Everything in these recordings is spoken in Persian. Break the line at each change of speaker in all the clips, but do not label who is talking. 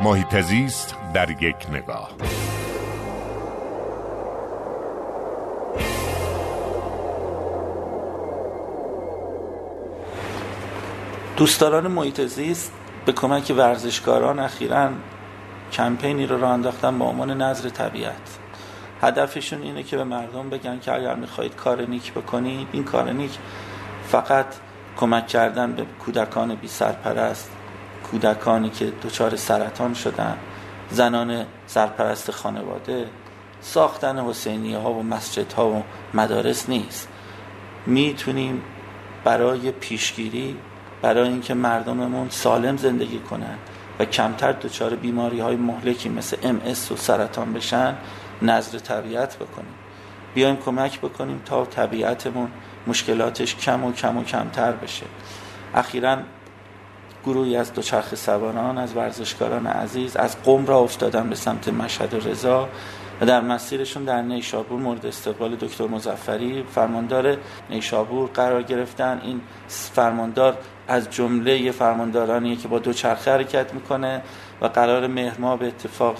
محیط زیست در یک نگاه.
دوستداران محیط زیست به کمک ورزشکاران اخیرا کمپینی رو راه انداختن با عنوان نظر طبیعت. هدفشون اینه که به مردم بگن که اگر می‌خواهید کار نیک بکنید این کار نیک. فقط کمک کردن به کودکان بی سرپرست کودکانی که دچار سرطان شدن زنان سرپرست خانواده ساختن حسینیه ها و مسجد ها و مدارس نیست. می‌تونیم برای پیشگیری برای اینکه مردممون سالم زندگی کنن و کمتر دچار بیماری های مهلکی مثل ام و سرطان بشن نظر طبیعت بکنیم. بیایم کمک بکنیم تا طبیعتمون مشکلاتش کم و کم و کمتر بشه. اخیرا گروهی از دوچرخه سواران از ورزشکاران عزیز از قم را افتادن به سمت مشهد و رضا و در مسیرشون در نیشابور مورد استقبال دکتر مزفری فرماندار نیشابور قرار گرفتن. این فرماندار از جمله فرماندارانیه که با دوچرخه حرکت می‌کنه و قرار مهرما به اتفاق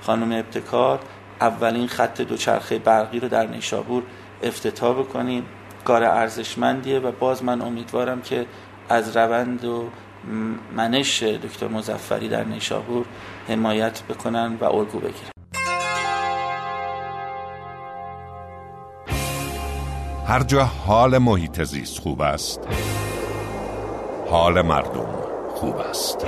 خانم ابتکار اولین خط دوچرخه برقی رو در نیشابور افتتاح بکنیم. کار ارزشمندیه و باز من امیدوارم که از روند و منش دکتر مزفری در نیشابور حمایت بکنن و الگو بگیرن.
هر جا حال محیط زیست خوب است حال مردم خوب است.